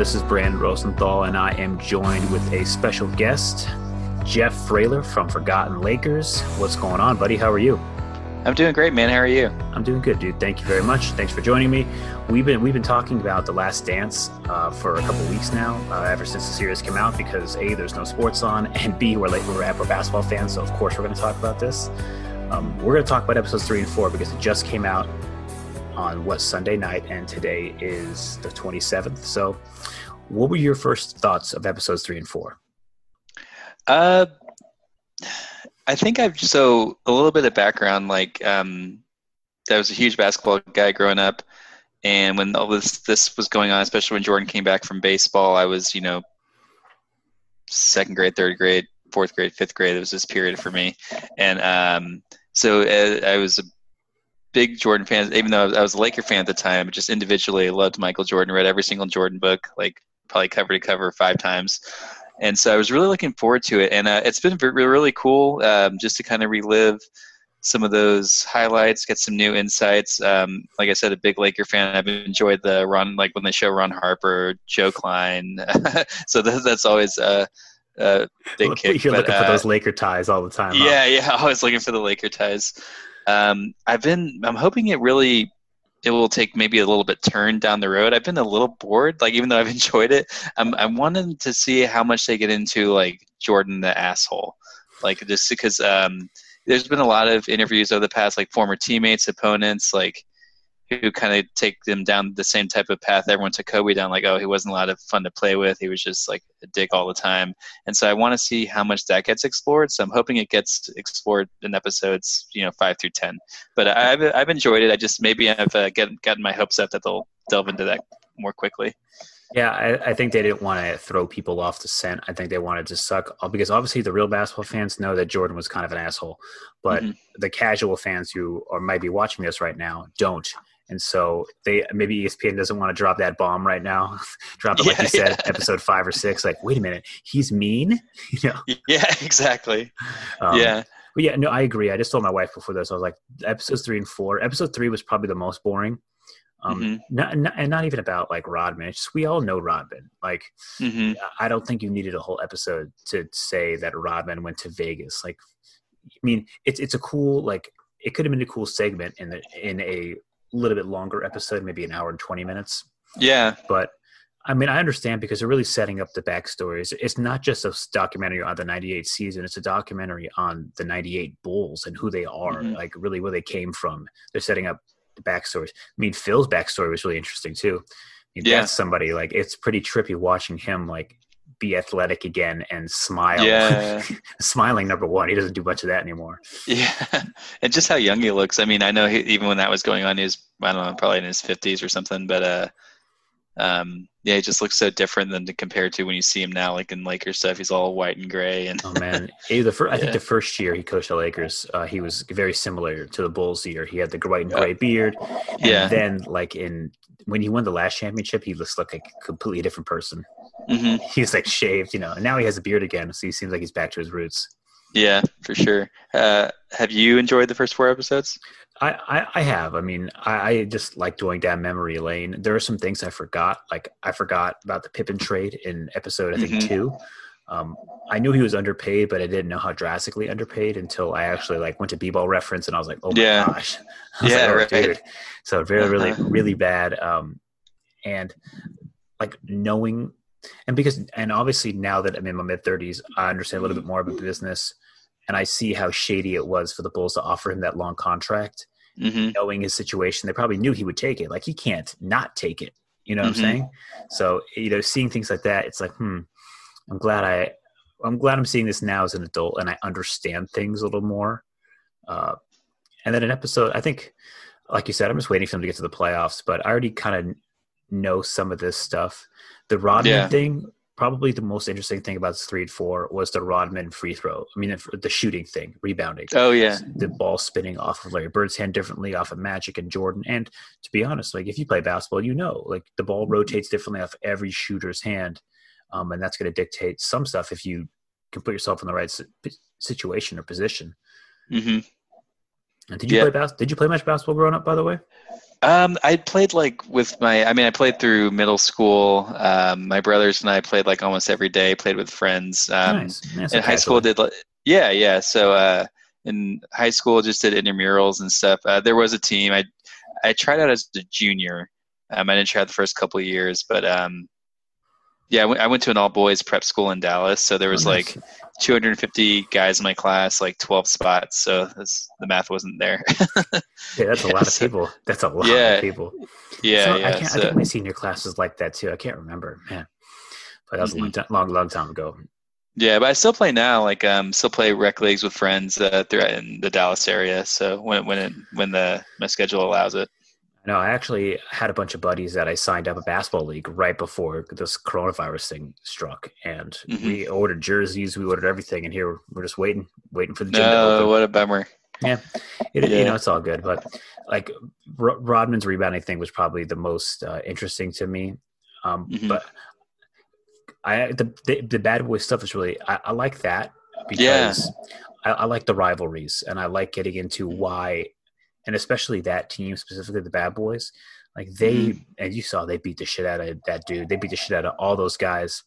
This is Brandon Rosenthal, and I am joined with a special guest, Jeff Frailer from Forgotten Lakers. What's going on, buddy? How are you? I'm doing great, man. How are you? I'm doing good, dude. Thank you very much. Thanks for joining me. We've been we've been talking about the Last Dance uh, for a couple weeks now, uh, ever since the series came out. Because a, there's no sports on, and b, we're like we're we're basketball fans, so of course we're going to talk about this. Um, we're going to talk about episodes three and four because it just came out on what Sunday night, and today is the 27th. So, what were your first thoughts of episodes three and four? Uh, I think I've so a little bit of background. Like, um, I was a huge basketball guy growing up, and when all this this was going on, especially when Jordan came back from baseball, I was you know second grade, third grade, fourth grade, fifth grade. It was this period for me, and um, so uh, I was a big Jordan fan. Even though I was a Laker fan at the time, just individually loved Michael Jordan. Read every single Jordan book, like probably cover to cover five times. And so I was really looking forward to it, and uh, it's been really, really cool um, just to kind of relive some of those highlights, get some new insights. Um, like I said, a big Laker fan. I've enjoyed the run, like when they show Ron Harper, Joe Kleine. so that, that's always a, a big kick. You're but, looking for uh, those Laker ties all the time. Yeah, huh? yeah, always looking for the Laker ties. Um, I've been. I'm hoping it really. It will take maybe a little bit turn down the road. I've been a little bored. Like even though I've enjoyed it, I'm I'm wanting to see how much they get into like Jordan the asshole. Like just because um, there's been a lot of interviews over the past, like former teammates, opponents, like who kind of take them down the same type of path everyone took Kobe down. Like, oh, he wasn't a lot of fun to play with. He was just like a dick all the time. And so I want to see how much that gets explored. So I'm hoping it gets explored in episodes, you know, five through ten. But I've I've enjoyed it. I just maybe I've uh, get, gotten my hopes up that they'll delve into that more quickly. Yeah, I, I, think they didn't want to throw people off the scent. I think they wanted to suck uh, because obviously the real basketball fans know that Jordan was kind of an asshole, but mm-hmm. the casual fans who are might be watching this right now don't. And so they maybe ESPN doesn't want to drop that bomb right now. drop it like yeah, you said, yeah. episode five or six. Like, wait a minute, he's mean. you know? Yeah, exactly. Um, yeah. But yeah, no, I agree. I just told my wife before this. I was like, episodes three and four. Episode three was probably the most boring. Um, mm-hmm. not, not, and not even about like Rodman. It's just we all know Rodman. Like, mm-hmm. I don't think you needed a whole episode to say that Rodman went to Vegas. Like, I mean, it's it's a cool like it could have been a cool segment in the in a little bit longer episode, maybe an hour and 20 minutes. Yeah. But I mean, I understand because they're really setting up the backstories. It's not just a documentary on the 98 season, it's a documentary on the 98 Bulls and who they are, mm-hmm. like really where they came from. They're setting up the backstories. I mean, Phil's backstory was really interesting too. I mean, yeah. That's somebody like it's pretty trippy watching him like be athletic again and smile. Yeah. Smiling number one. He doesn't do much of that anymore. Yeah. And just how young he looks. I mean, I know he, even when that was going on, he was, I don't know, probably in his fifties or something, but, uh, um, yeah, he just looks so different than to compare to when you see him now, like in Lakers stuff. He's all white and gray. And oh man, the first, I think the first year he coached the Lakers, uh, he was very similar to the Bulls year. He had the white and gray beard. And yeah. Then, like in when he won the last championship, he just looked like a completely different person. Mm-hmm. He's like shaved, you know, and now he has a beard again, so he seems like he's back to his roots. Yeah, for sure. Uh, have you enjoyed the first four episodes? I, I, I have. I mean, I, I, just like going down memory lane. There are some things I forgot. Like I forgot about the Pippen trade in episode I think mm-hmm. two. Um, I knew he was underpaid, but I didn't know how drastically underpaid until I actually like went to b-ball reference and I was like, oh my yeah. gosh, yeah, like, oh, right. dude. So very, really, uh-huh. really bad. Um, and like knowing and because and obviously now that I'm in my mid thirties, I understand a little bit more about the business, and I see how shady it was for the Bulls to offer him that long contract, mm-hmm. knowing his situation. They probably knew he would take it. Like he can't not take it. You know what mm-hmm. I'm saying? So you know, seeing things like that, it's like, hmm, I'm glad I, I'm glad I'm seeing this now as an adult, and I understand things a little more. Uh, and then an episode, I think, like you said, I'm just waiting for them to get to the playoffs, but I already kind of know some of this stuff. The Rodman yeah. thing, probably the most interesting thing about this three and four was the Rodman free throw. I mean, the shooting thing, rebounding. Oh yeah, the ball spinning off of Larry Bird's hand differently, off of Magic and Jordan. And to be honest, like if you play basketball, you know, like the ball rotates differently off every shooter's hand, um, and that's going to dictate some stuff if you can put yourself in the right situation or position. Mm-hmm. And did you yeah. play bas- Did you play much basketball growing up? By the way. Um, I played like with my. I mean, I played through middle school. Um, my brothers and I played like almost every day. Played with friends. Um, nice. That's in high school, did like yeah, yeah. So uh, in high school, just did intramurals and stuff. Uh, there was a team. I I tried out as a junior. Um, I didn't try the first couple of years, but um, yeah, I went, I went to an all boys prep school in Dallas. So there was Oh, nice. like 250 guys in my class, like 12 spots. So the math wasn't there. Yeah, that's a lot of people. That's a lot Yeah, of people. yeah, so I, yeah. can't, I think my senior class was like that too. I can't remember, man. But that was a long, Mm-hmm. time, long, long time ago. Yeah, but I still play now. Like, um, still play rec leagues with friends uh, throughout in the Dallas area. So when when it, when the my schedule allows it. No, I actually had a bunch of buddies that I signed up a basketball league right before this coronavirus thing struck, and Mhm. we ordered jerseys, we ordered everything, and here we're just waiting, waiting for the gym No, what a bummer. It, You know, it's all good, but like Ro- Rodman's rebounding thing was probably the most uh, interesting to me. Um, Mhm. But I the, the the bad boy stuff is really I, I like that Yeah. because I, I like the rivalries and I like getting into why, and especially that team specifically the bad boys. Like they Mm-hmm. and you saw they beat the shit out of that dude. They beat the shit out of all those guys.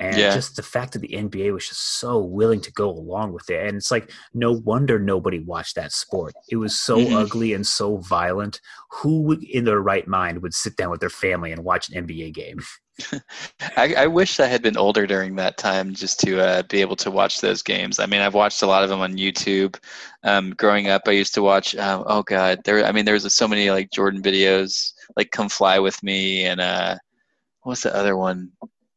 And Yeah. just the fact that the NBA was just so willing to go along with it. And it's like, no wonder nobody watched that sport. It was so Mhm. ugly and so violent. Who would, in their right mind would sit down with their family and watch an NBA game? I, I wish I had been older during that time just to uh, be able to watch those games. I mean, I've watched a lot of them on YouTube. Um, growing up, I used to watch. Um, oh God, there. I mean, there was so many like Jordan videos, like "Come Fly with Me" and uh, what's the other one?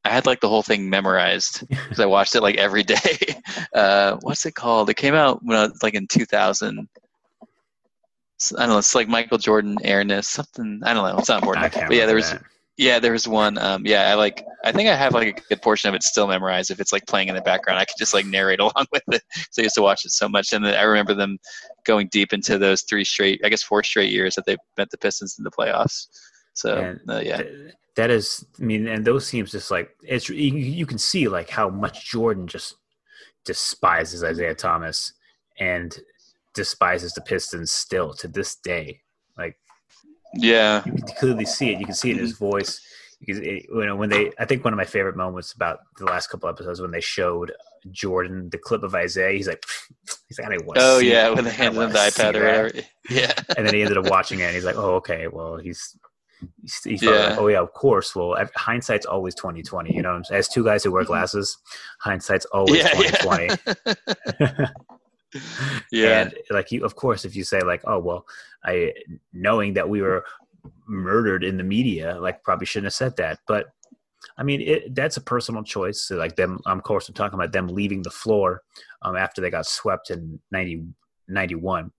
I had like the whole thing memorized because I watched it like every day. Uh, what's it called? It came out when I was like in 2000. I don't know. It's like Michael Jordan airness, something. I don't know. It's not important. But yeah, there was that. Yeah, there was one. Um, yeah, I like. I think I have like a good portion of it still memorized. If it's like playing in the background, I could just like narrate along with it. So I used to watch it so much, and then I remember them going deep into those three straight, I guess four straight years that they met the Pistons in the playoffs. So uh, yeah, th- that is, I mean, and those teams just like it's you, you can see like how much Jordan just despises Isiah Thomas and despises the Pistons still to this day. Like yeah, you can clearly see it. You can see it in his mm-hmm. voice. You it, you know, when they, I think one of my favorite moments about the last couple episodes when they showed Jordan the clip of Isiah. He's like, he's like, I don't want to Oh see yeah, when they I handed him the iPad or that." whatever. Yeah, and then he ended up watching it and he's like oh okay well he's he's, he Yeah. like, oh yeah of course well hindsight's always 2020 you know as two guys who wear mm-hmm. glasses hindsight's always yeah, 2020 yeah. yeah, and like you of course if you say like oh well i knowing that we were murdered in the media like probably shouldn't have said that. But i mean it, that's a personal choice so like them of course i'm talking about them leaving the floor um, after they got swept in 90 91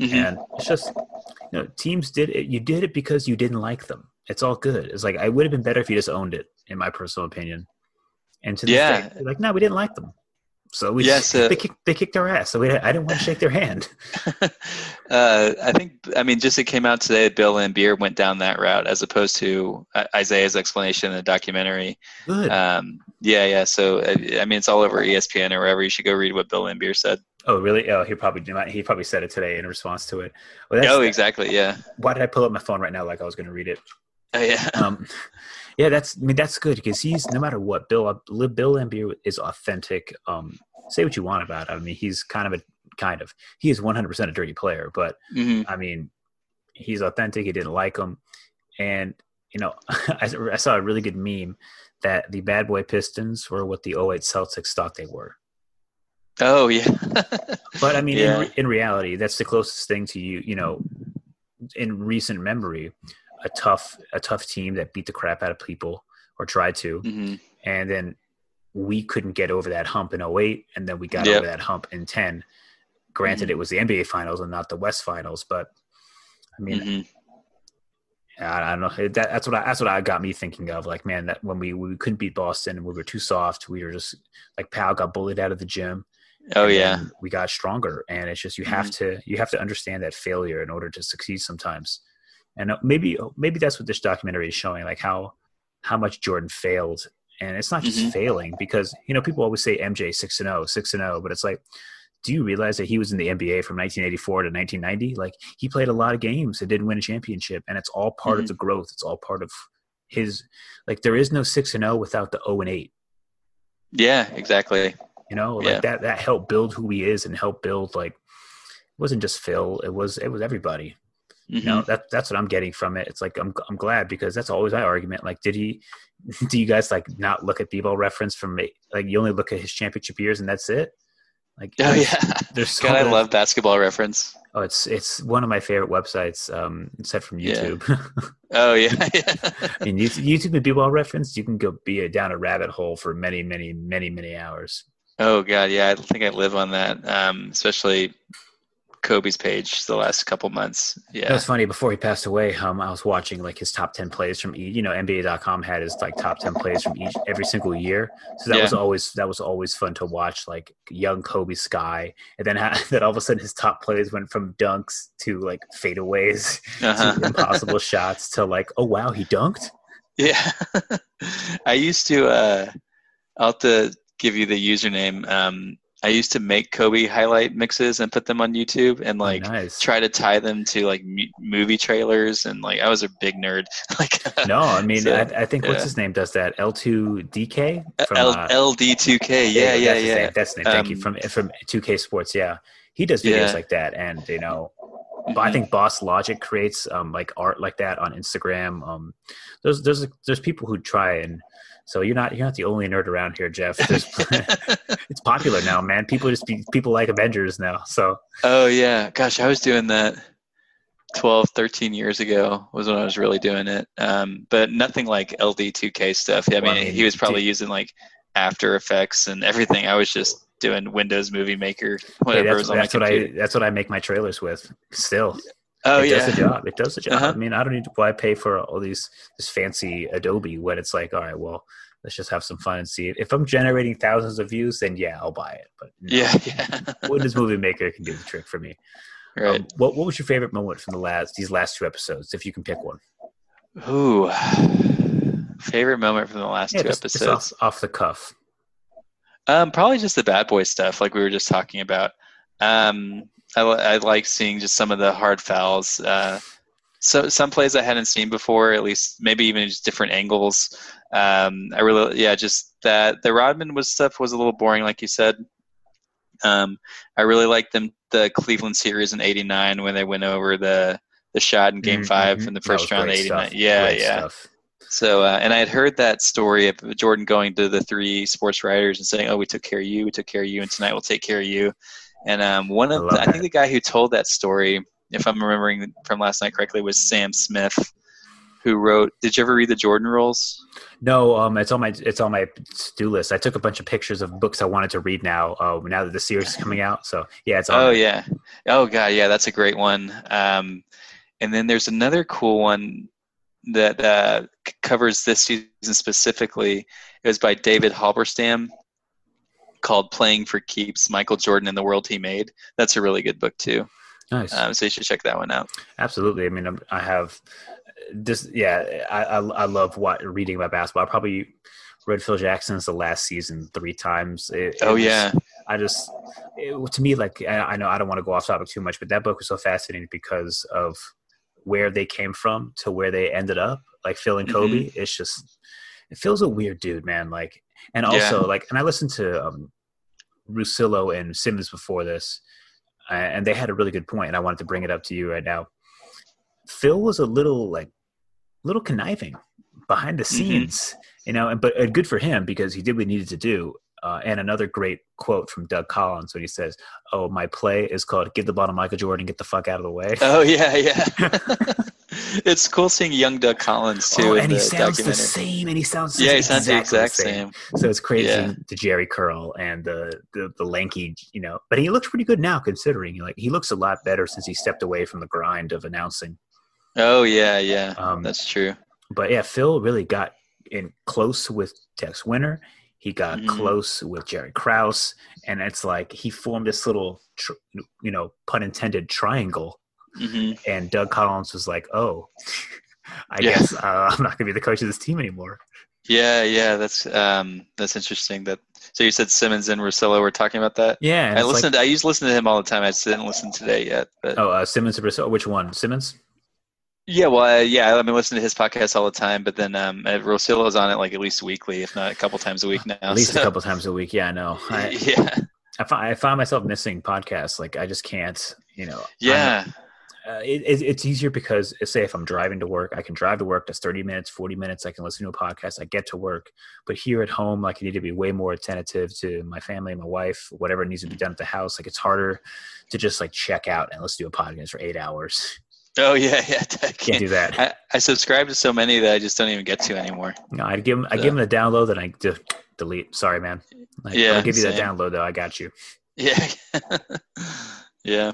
Mhm. and it's just you know teams did it you did it because you didn't like them. It's all good. It's like i would have been better if you just owned it in my personal opinion. And to this Yeah. day, like no we didn't like them so we Yes, uh, they, kicked, they kicked our ass so we, i didn't want to shake their hand uh, I think, I mean, just it came out today that Bill Laimbeer went down that route as opposed to uh, Isiah's explanation in the documentary. good Um, yeah, yeah. So, uh, I mean, it's all over ESPN or wherever. You should go read what Bill Laimbeer said. oh really oh he probably he probably said it today in response to it well, that's, Oh, exactly. Yeah. why did i pull up my phone right now like i was going to read it Oh, yeah. um, yeah, that's I mean that's good because he's no matter what Bill uh, Bill Laimbeer is authentic. Um, say what you want about him. I mean he's kind of a kind of he is 100 percent a dirty player, but hmm I mean he's authentic. He didn't like him, and you know I, I saw a really good meme that the bad boy Pistons were what the 08 Celtics thought they were. Oh, yeah. But I mean, Yeah. in, in reality, that's the closest thing to you. You know, in recent memory, a tough a tough team that beat the crap out of people or tried to, hmm and then we couldn't get over that hump in 08, and then we got Yep. over that hump in 10. Granted, Mhm. it was the NBA Finals and not the West Finals, but I mean, hmm I, I don't know. That, that's what I, that's what I got me thinking of. Like, man, that when we we couldn't beat Boston and we were too soft, we were just like Pau got bullied out of the gym. Oh, yeah. we got stronger and it's just you have to you have to understand that failure in order to succeed sometimes and uh, maybe maybe that's what this documentary is showing like how how much jordan failed and it's not just Mhm. failing because you know people always say mj 6 and 0 6 and 0 but it's like do you realize that he was in the NBA from 1984 to 1990? Like he played a lot of games and didn't win a championship, and it's all part mm-hmm. of the growth. It's all part of his like there is no six and zero oh without the zero and eight. Yeah, exactly. You know, like yeah. that that helped build who he is and help build like it wasn't just Phil. It was it was everybody. Mm-hmm. You know, that that's what I'm getting from it. It's like I'm I'm glad because that's always my argument. Like, did he? Do you guys like not look at b-ball reference from like you only look at his championship years and that's it? Like, oh yeah, there's so God, I love basketball reference. Oh, it's it's one of my favorite websites. Um, set from YouTube. Yeah. oh yeah, yeah. and YouTube, YouTube and b-ball reference, you can go be down a rabbit hole for many, many, many, many hours. Oh god, yeah, I think I live on that. Um, especially Kobe's page the last couple months. Yeah, that's funny. Before he passed away, um, I was watching like his top ten plays from each. You know, NBA.com had his like top ten plays from each every single year. So that yeah. was always that was always fun to watch. Like young Kobe Sky, and then that all of a sudden his top plays went from dunks to like fadeaways uh-huh. to impossible shots to like oh wow he dunked. Yeah, I used to. uh I'll have to give you the username. Um, I used to make Kobe highlight mixes and put them on YouTube and like nice. try to tie them to like m- movie trailers and like I was a big nerd. like no, I mean so, I, I, think yeah. what's his name does that L2DK from L- uh, LD2K. Yeah, yeah, that's yeah. That's name. Thank um, you from from 2K Sports. Yeah, he does videos yeah. like that, and you know. Mm-hmm. I think Boss Logic creates um, like art like that on Instagram. Um, there's there's there's people who try and so you're not you're not the only nerd around here, Jeff. it's popular now, man. People just people like Avengers now. So oh yeah, gosh, I was doing that 12, 13 years ago was when I was really doing it. Um, but nothing like LD2K stuff. I mean, well, I mean he was probably dude, using like After Effects and everything. I was just doing Windows Movie Maker, whatever hey, that's, that's what I that's what I make my trailers with. Still, Oh yeah. it yeah, does the job. It does the job. Uh-huh. I mean, I don't need to why pay for all these this fancy Adobe when it's like, all right, well, let's just have some fun and see it. If I'm generating thousands of views, then yeah, I'll buy it. But no, yeah, yeah. Windows Movie Maker can do the trick for me. Right. Um, what What was your favorite moment from the last these last two episodes, if you can pick one? Ooh, favorite moment from the last yeah, two just, episodes. Just off, off the cuff. Um, probably just the bad boy stuff, like we were just talking about. Um, I, I like seeing just some of the hard fouls. Uh, so some plays I hadn't seen before, at least maybe even just different angles. Um, I really, yeah, just that the Rodman was stuff was a little boring, like you said. Um, I really liked them the Cleveland series in '89 when they went over the the shot in Game mm-hmm. Five in the first round. '89, yeah, great yeah. Stuff. So, uh, and I had heard that story of Jordan going to the three sports writers and saying, "Oh, we took care of you, we took care of you, and tonight we'll take care of you." And um, one of I, the, I think the guy who told that story, if I'm remembering from last night correctly, was Sam Smith, who wrote. Did you ever read the Jordan Rules? No, um, it's on my it's on my to-do list. I took a bunch of pictures of books I wanted to read now. Uh, now that the series is coming out, so yeah, it's. oh there. yeah, oh god, yeah, that's a great one. Um, and then there's another cool one that uh, covers this season specifically. It was by David Halberstam called "Playing for Keeps: Michael Jordan and the World He Made." That's a really good book too. Nice. Um, so you should check that one out. Absolutely. I mean, I have just, Yeah, I I, I love what reading about basketball. I probably read Phil Jackson's the last season three times. It, it oh was, yeah. I just it, to me like I, I know I don't want to go off topic too much, but that book was so fascinating because of where they came from to where they ended up. Like Phil and Kobe, mm-hmm. it's just it feels a weird dude, man. Like and also yeah. like and I listened to um Russillo and Simmons before this, and they had a really good point, and I wanted to bring it up to you right now. Phil was a little like, little conniving behind the mm-hmm. scenes, mm-hmm. you know, and but uh, good for him because he did what he needed to do. Uh, and another great quote from Doug Collins when he says, "Oh, my play is called Give the ball to Michael Jordan, get the fuck out of the way." Oh yeah, yeah. it's cool seeing young Doug Collins too. Oh, and he sounds the same, and he sounds yeah, he sounds exactly the exact same. same. So it's crazy yeah. the Jheri curl and the, the the lanky, you know. But he looks pretty good now, considering like he looks a lot better since he stepped away from the grind of announcing. Oh yeah, yeah, um, that's true. But yeah, Phil really got in close with Tex Winter. He got mm-hmm. close with Jerry Krause, and it's like he formed this little, tr- you know, pun intended, triangle Mm-hmm. And Doug Collins was like, "Oh, I yeah. guess uh, I'm not going to be the coach of this team anymore." Yeah, yeah, that's um, that's interesting. That So you said Simmons and Russillo were talking about that. Yeah, I listened. Like, I used to listen to him all the time. I just didn't listen today yet. But oh, uh, Simmons and Russillo. Which one? Simmons. Yeah, well, uh, yeah, I've been listening to his podcast all the time, but then um, Russillo's on it like at least weekly, if not a couple times a week now. At least so. a couple times a week. Yeah, I know. I, yeah, I find, I find myself missing podcasts. Like I just can't. You know. Yeah. Uh, it, it's easier because say if I'm driving to work, I can drive to work. That's 30 minutes, 40 minutes. I can listen to a podcast. I get to work. But here at home, like I need to be way more attentive to my family, my wife, whatever needs to be done at the house. Like it's harder to just like check out and let's do a podcast for eight hours. Oh yeah, yeah. I can't, can't do that. I, I, subscribe to so many that I just don't even get to anymore. No, I'd give them. So. I give them a download, and I just delete. Sorry, man. Like, yeah, I'll give you same. that download though. I got you. Yeah. yeah.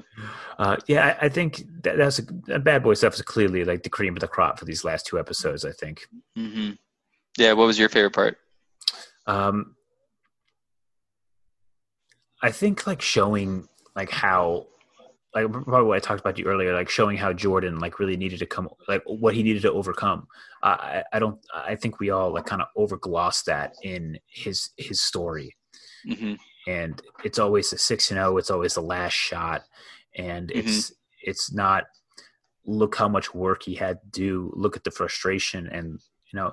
Uh, yeah, I, I think that, that's a, bad boy stuff is clearly like the cream of the crop for these last two episodes. I think. Mm-hmm. Yeah. What was your favorite part? Um, I think like showing like how like probably what I talked about you earlier, like showing how Jordan like really needed to come, like what he needed to overcome. I I don't I think we all like kind of overglossed that in his his story, mm-hmm. And it's always a six and zero. Oh, it's always the last shot, and mm-hmm. it's it's not look how much work he had to do. Look at the frustration and you know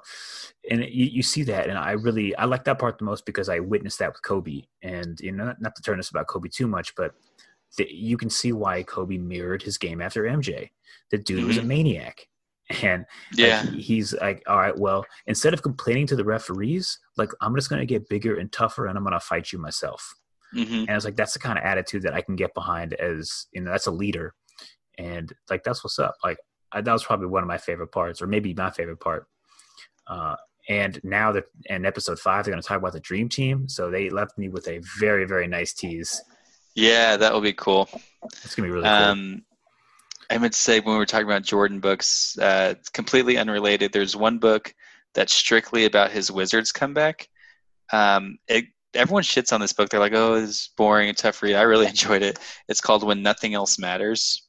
and you, you see that and i really i like that part the most because i witnessed that with kobe and you know not, not to turn this about kobe too much but the, you can see why Kobe mirrored his game after MJ. The dude mm-hmm. was a mm-hmm. maniac. And yeah, like, he's like, all right, well, instead of complaining to the referees, like I'm just going to get bigger and tougher, and I'm going to fight you myself. Mm-hmm. And it's like that's the kind of attitude that I can get behind as you know that's a leader, and like that's what's up. Like I, that was probably one of my favorite parts, or maybe my favorite part. Uh, and now that in episode five, they're going to talk about the dream team. So they left me with a very very nice tease yeah, that will be cool. It's gonna be really um, cool. I meant to say when we were talking about Jordan books, uh, completely unrelated. There's one book that's strictly about his Wizards comeback. Um, it, everyone shits on this book. They're like, "Oh, it's boring and tough read." I really enjoyed it. It's called When Nothing Else Matters.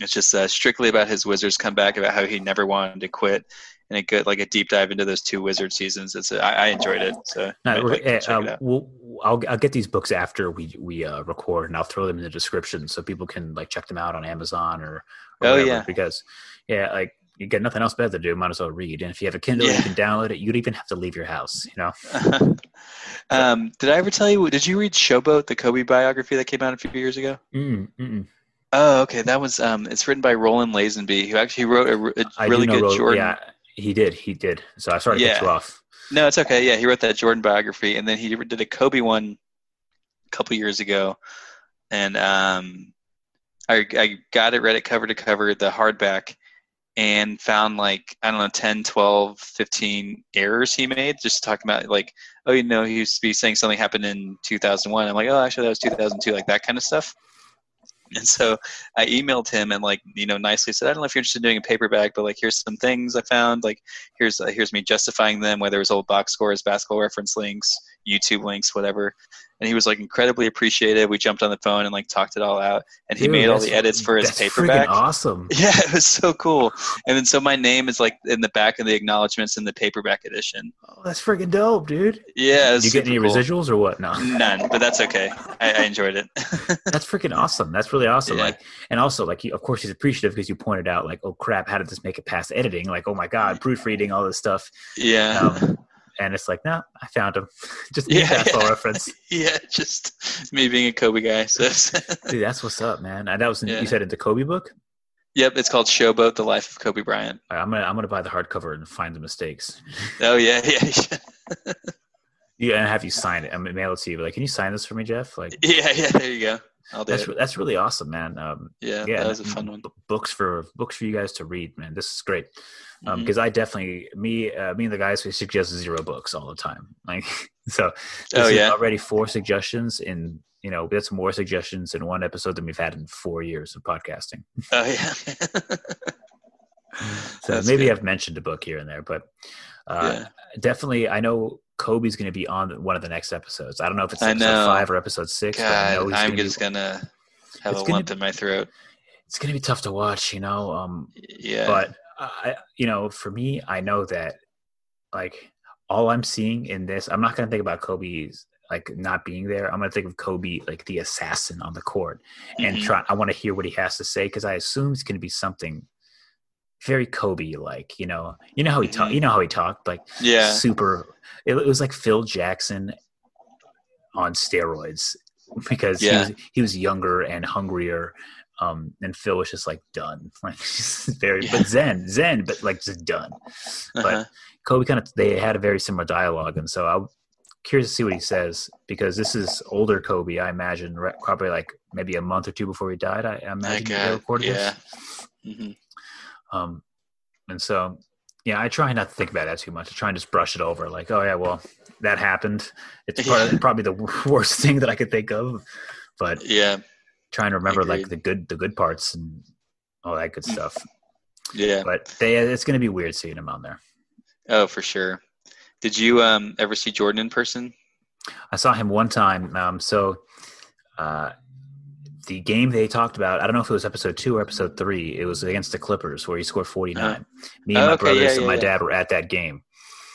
It's just uh, strictly about his Wizards comeback, about how he never wanted to quit, and a good like a deep dive into those two Wizard seasons. It's a, I, I enjoyed it. So no, like, uh, we'll, I'll I'll get these books after we we uh, record, and I'll throw them in the description so people can like check them out on Amazon or, or oh whatever, yeah because yeah like you got nothing else better to do, might as well read. And if you have a Kindle, yeah. you can download it. You don't even have to leave your house, you know. um, did I ever tell you? Did you read Showboat, the Kobe biography that came out a few years ago? Mm, oh, okay. That was um, it's written by Roland Lazenby, who actually wrote a, a really good Roland, Jordan. Yeah, he did. He did. So I started yeah. to get you off. No, it's okay. Yeah, he wrote that Jordan biography, and then he did a Kobe one a couple years ago, and um, I I got it, read it cover to cover, the hardback, and found like I don't know 10, 12, 15 errors he made, just talking about like oh you know he used to be saying something happened in 2001. I'm like oh actually that was 2002, like that kind of stuff. And so I emailed him and like you know nicely said I don't know if you're interested in doing a paperback, but like here's some things I found. Like here's uh, here's me justifying them, whether it was old box scores, basketball reference links, YouTube links, whatever and he was like incredibly appreciative. We jumped on the phone and like talked it all out, and he Dude, made all the edits for his paperback. Awesome! Yeah, it was so cool. And then so my name is like in the back of the acknowledgments in the paperback edition. Oh, that's freaking dope, dude! Yeah, Did you get any cool. residuals or what? No, none. But that's okay. I, I enjoyed it. that's freaking awesome. That's really awesome. Yeah. Like, and also like, of course, he's appreciative because you pointed out like, oh crap, how did this make it past editing? Like, oh my god, proofreading, all this stuff. Yeah. Um, and it's like, no, nah, I found him. just yeah, basketball yeah. reference. Yeah, just me being a Kobe guy. So Dude, that's what's up, man. And that was in, yeah. you said in the Kobe book. Yep, it's called Showboat: The Life of Kobe Bryant. Right, I'm gonna I'm gonna buy the hardcover and find the mistakes. Oh yeah, yeah. Yeah, and have you sign it. I'm gonna mail it to you. Like, can you sign this for me, Jeff? Like, yeah, yeah. There you go. I'll do that's it. that's really awesome, man. Um, yeah, yeah, that was a fun one. Books for books for you guys to read, man. This is great because um, mm-hmm. I definitely me uh, me and the guys we suggest zero books all the time. Like so, oh yeah, already four suggestions in you know that's more suggestions in one episode than we've had in four years of podcasting. Oh yeah. so that's maybe good. I've mentioned a book here and there, but uh, yeah. definitely I know Kobe's going to be on one of the next episodes. I don't know if it's episode five or episode six. God, I'm gonna just gonna have a lump be, in my throat. It's gonna be tough to watch, you know. Um, yeah, but I, you know, for me, I know that like all I'm seeing in this, I'm not going to think about Kobe's like not being there, I'm gonna think of Kobe like the assassin on the court, and Mhm. try. I want to hear what he has to say because I assume it's gonna be something very Kobe like. You know, you know how he talked. Mhm. You know how he talked like Yeah. super. It, it was like Phil Jackson on steroids because he was he was younger and hungrier. Um, and Phil was just like done, like very, Yeah. but zen, zen, but like just done. Uh-huh. Kobe kind of they had a very similar dialogue, and so I'm curious to see what he says because this is older Kobe, I imagine, probably like maybe a month or two before he died. I, I imagine Like, they recorded yeah. this. hmm Um, and so yeah, I try not to think about that too much. I try and just brush it over, like, oh yeah, well that happened. It's probably, probably the worst thing that I could think of, but Yeah. trying to remember like the good the good parts and all that good stuff. Yeah. But they it's going to be weird seeing him on there. Oh, for sure. Did you um ever see Jordan in person? I saw him one time. Um, so uh, the game they talked about, I don't know if it was episode two or episode three. It was against the Clippers where he scored 49. Uh-huh. Me and Oh, my okay, brothers yeah, and my yeah. dad were at that game.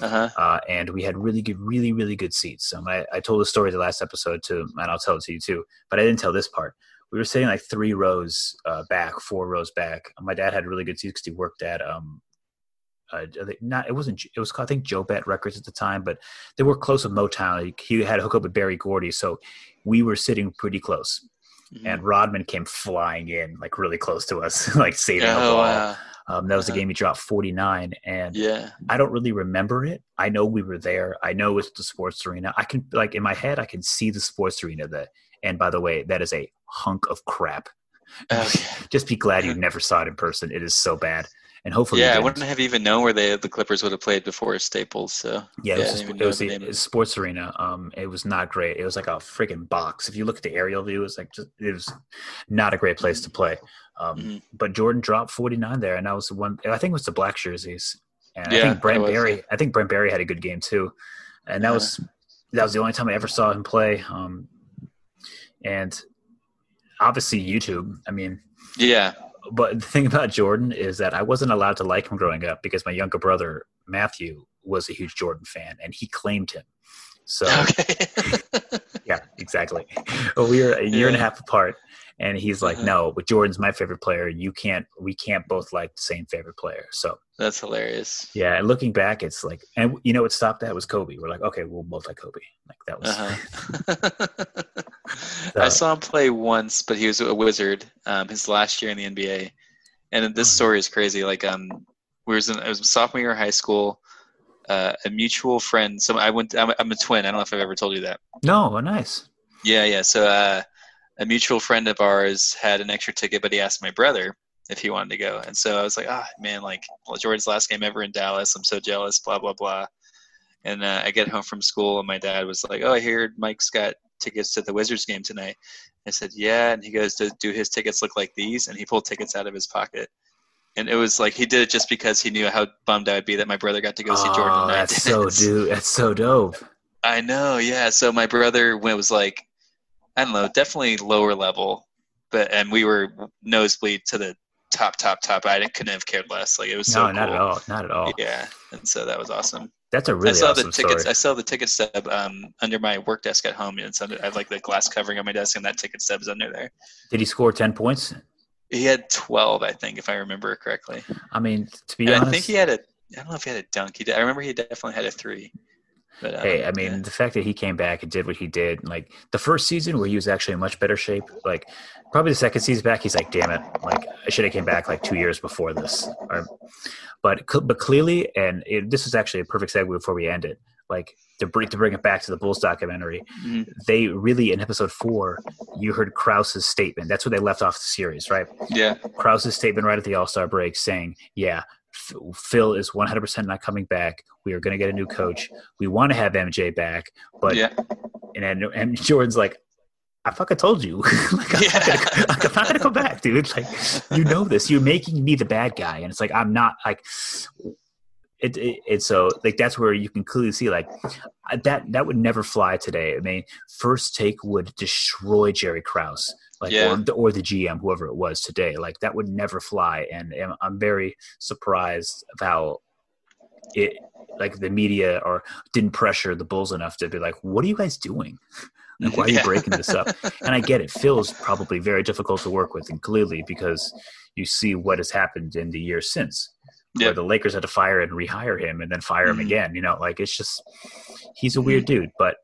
Uh huh. Uh, and we had really good, really, really good seats. So I, I told the story the last episode too, and I'll tell it to you too. But I didn't tell this part. We were sitting like three rows uh, back, four rows back. My dad had really good seats because he worked at um, uh, not it wasn't it was called, I think Jobete Records at the time, but they were close with Motown. He, he had a hookup with Berry Gordy, so we were sitting pretty close. Mm-hmm. And Rodman came flying in like really close to us, like saving a oh, ball. wow. Um, that was the Uh-huh. game he dropped 49, and Yeah. I don't really remember it. I know we were there. I know it's the sports arena. I can like in my head, I can see the sports arena. That and by the way, that is a hunk of crap. Okay. Just be glad you never saw it in person. It is so bad, and hopefully, yeah, I wouldn't have even known where they the Clippers would have played before Staples. So Yeah, it Yeah, I was, it was the sports arena. Um, it was not great. It was like a freaking box. If you look at the aerial view, it's like just it was not a great place to play. Um, Mhm. but Jordan dropped 49 there, and that was the one. I think it was the black jerseys, and I think Brent it was, Barry. yeah. I think Brent Barry had a good game too, and that Yeah. was that was the only time I ever saw him play. Um, and obviously YouTube. I mean, yeah. But the thing about Jordan is that I wasn't allowed to like him growing up because my younger brother Matthew was a huge Jordan fan, and he claimed him. So Okay. yeah, exactly. Well, we were a year and a half apart, and he's like, Uh-huh. "No, but Jordan's my favorite player. You can't. We can't both like the same favorite player." So That's hilarious. yeah, and looking back, it's like, and you know what stopped that was Kobe. We're like, okay, we'll both like Kobe. Like that was. Uh-huh. So- I saw him play once, but he was a wizard. Um, his last year in the NBA, and this Mhm. story is crazy. Like, um, we was in, it was sophomore year of high school. Uh, a mutual friend. So I went. I'm, I'm a twin. I don't know if I've ever told you that. No, oh, nice. Yeah, yeah. So uh, a mutual friend of ours had an extra ticket, but he asked my brother if he wanted to go, and so I was like, ah, man, like well, Jordan's last game ever in Dallas. I'm so jealous. Blah blah blah. And uh, I get home from school, and my dad was like, "Oh, I heard Mike's got tickets to the Wizards game tonight." I said, "Yeah," and he goes, "Do, do his tickets look like these?" And he pulled tickets out of his pocket. And it was like he did it just because he knew how bummed I would be that my brother got to go see Jordan. Oh, and that's so dude. That's so dope. I know, yeah. So my brother when it was like, I don't know, definitely lower level, but and we were nosebleed to the top, top, top. I didn't, couldn't have cared less. Like it was so no, not cool. at all. Not at all. Yeah, and so that was awesome. That's a really I saw awesome the tickets. story. I saw the ticket stub um, under my work desk at home. And it's under, I have like the glass covering on my desk, and that ticket stub is under there. Did he score ten points? He had twelve, I think, if I remember correctly. I mean, to be And honest, I think he had a. I don't know if he had a dunk. He did, I remember he definitely had a three. But um, hey, I mean, yeah. the fact that he came back and did what he did, like the first season where he was actually in much better shape, like probably the second season back, he's like, damn it, like I should have came back like two years before this. Or, but but clearly, and it, this is actually a perfect segue before we end it. Like to bring to bring it back to the Bulls documentary, Mhm. they really in episode four, you heard Krause's statement. That's where they left off the series, right? yeah, Krause's statement right at the All Star break saying, "Yeah, Phil is 100% not coming back. We are going to get a new coach. We want to have MJ back, but yeah, and then and Jordan's like." I fucking told you. like, I'm, Yeah. not gonna, like, I'm not gonna come back, dude. Like, you know this. You're making me the bad guy, and it's like I'm not. Like, it, it. It's so like that's where you can clearly see like that that would never fly today. I mean, first take would destroy Jerry Krause, like Yeah. or the, or the GM, whoever it was today. Like that would never fly, and, and I'm very surprised of how it like the media or didn't pressure the Bulls enough to be like, "What are you guys doing? Like, why are you breaking this up?" And I get it. Phil's probably very difficult to work with, and clearly because you see what has happened in the years since, where the Lakers had to fire and rehire him, and then fire him Mhm. again. You know, like it's just he's a weird dude, but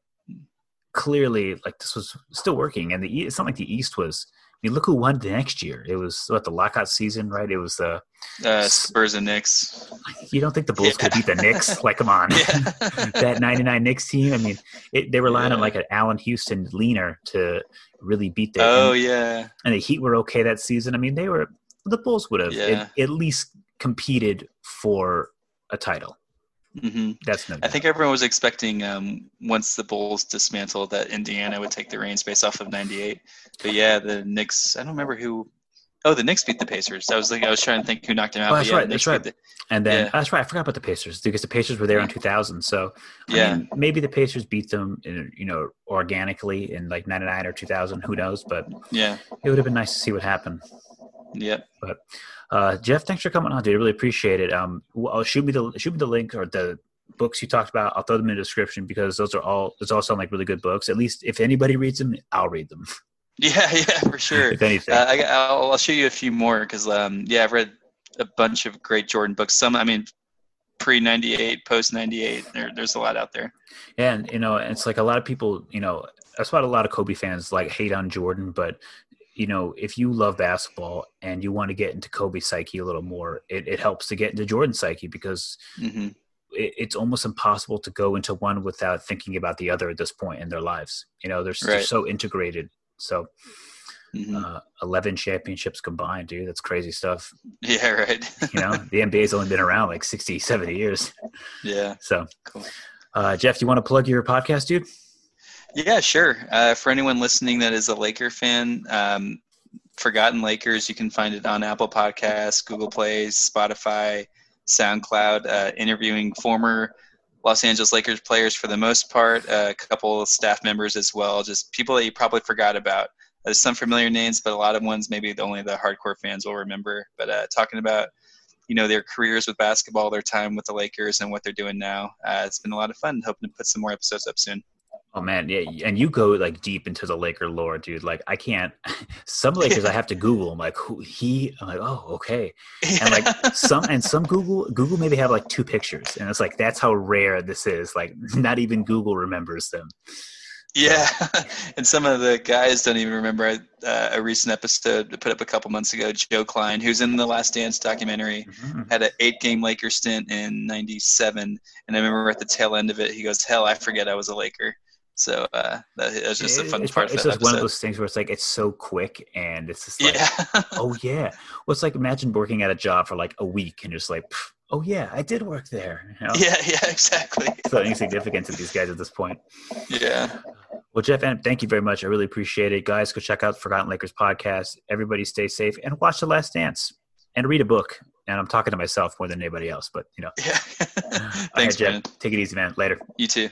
clearly, like this was still working, and the it's not like the East was. I mean, look who won the next year. It was what the lockout season, right? It was the. Uh, Spurs and Knicks. You don't think the Bulls could beat the Knicks? Like, come on. Yeah. that 99 Knicks team. I mean, it, they relied on Yeah. like an Allan Houston leaner to really beat them. oh and, yeah. and the Heat were okay that season. I mean, they were the Bulls would have Yeah. at, at least competed for a title. Hmm That's no. I think everyone was expecting um, once the Bulls dismantled that Indiana would take the reins based off of '98. But yeah, the Knicks. I don't remember who. Oh, the Knicks beat the Pacers. I was like, I was trying to think who knocked them out. Oh, that's yeah, right, the that's beat and then yeah. that's right. I forgot about the Pacers because the Pacers were there in 2000. So I Yeah. mean, maybe the Pacers beat them, in, you know, organically in like 99 or 2000. Who knows? But yeah. it would have been nice to see what happened. Yep. Uh, Jeff, thanks for coming on, dude. I really appreciate it. Um, well, shoot me the shoot me the link or the books you talked about. I'll throw them in the description because those are all those all sound like really good books. At least if anybody reads them, I'll read them. Yeah. Yeah. For sure. if anything, Uh, I, I'll, I'll show you a few more because um, yeah, I've read a bunch of great Jordan books. Some, I mean, pre '98, post '98. There, there's a lot out there. and you know, it's like a lot of people, you know, that's why a lot of Kobe fans like hate on Jordan, but you know, if you love basketball and you want to get into Kobe's psyche a little more, it, it helps to get into Jordan's psyche because hmm it, it's almost impossible to go into one without thinking about the other at this point in their lives. You know, they're, they're so integrated. So, hmm uh, 11 championships combined, dude. That's crazy stuff. Yeah. Right. You know, the NBA's only been around like 60, 70 years. yeah. So, Cool. uh, Jeff, do you want to plug your podcast, dude? Yeah, sure. Uh, for anyone listening that is a Laker fan, um, Forgotten Lakers, you can find it on Apple Podcasts, Google Plays, Spotify, SoundCloud, uh, interviewing former Los Angeles Lakers players for the most part, uh, a couple staff members as well, just people that you probably forgot about. There's some familiar names, but a lot of ones maybe only the hardcore fans will remember. But uh, talking about you know their careers with basketball, their time with the Lakers, and what they're doing now. Uh, it's been a lot of fun. Hoping to put some more episodes up soon. Oh man, yeah, and you go like deep into the Laker lore, dude. Like I can't. Some Lakers I have to Google. I'm like, who he? I'm like, oh, okay. And like some and some Google Google maybe have like two pictures, and it's like that's how rare this is. Like not even Google remembers them. Yeah, and some of the guys don't even remember uh, a recent episode put up a couple months ago. Joe Kleine, who's in the Last Dance documentary, Mhm. had an eight-game Laker stint in '97, and I remember at the tail end of it, he goes, "Hell, I forget I was a Laker." So uh, that, that was just a fun it's, part it's just one of those things where it's like it's so quick and it's just like, yeah, oh yeah. Well, it's like imagine working at a job for like a week and just like, oh yeah, I did work there. You know? yeah, yeah, exactly. So insignificant to these guys at this point. Yeah, Well, Jeff, thank you very much. I really appreciate it. Guys, go check out Forgotten Lakers podcast. Everybody stay safe and watch The Last Dance and read a book. And I'm talking to myself more than anybody else, but you know. yeah. All right, Thanks, Jeff. man. Take it easy, man. Later. You too.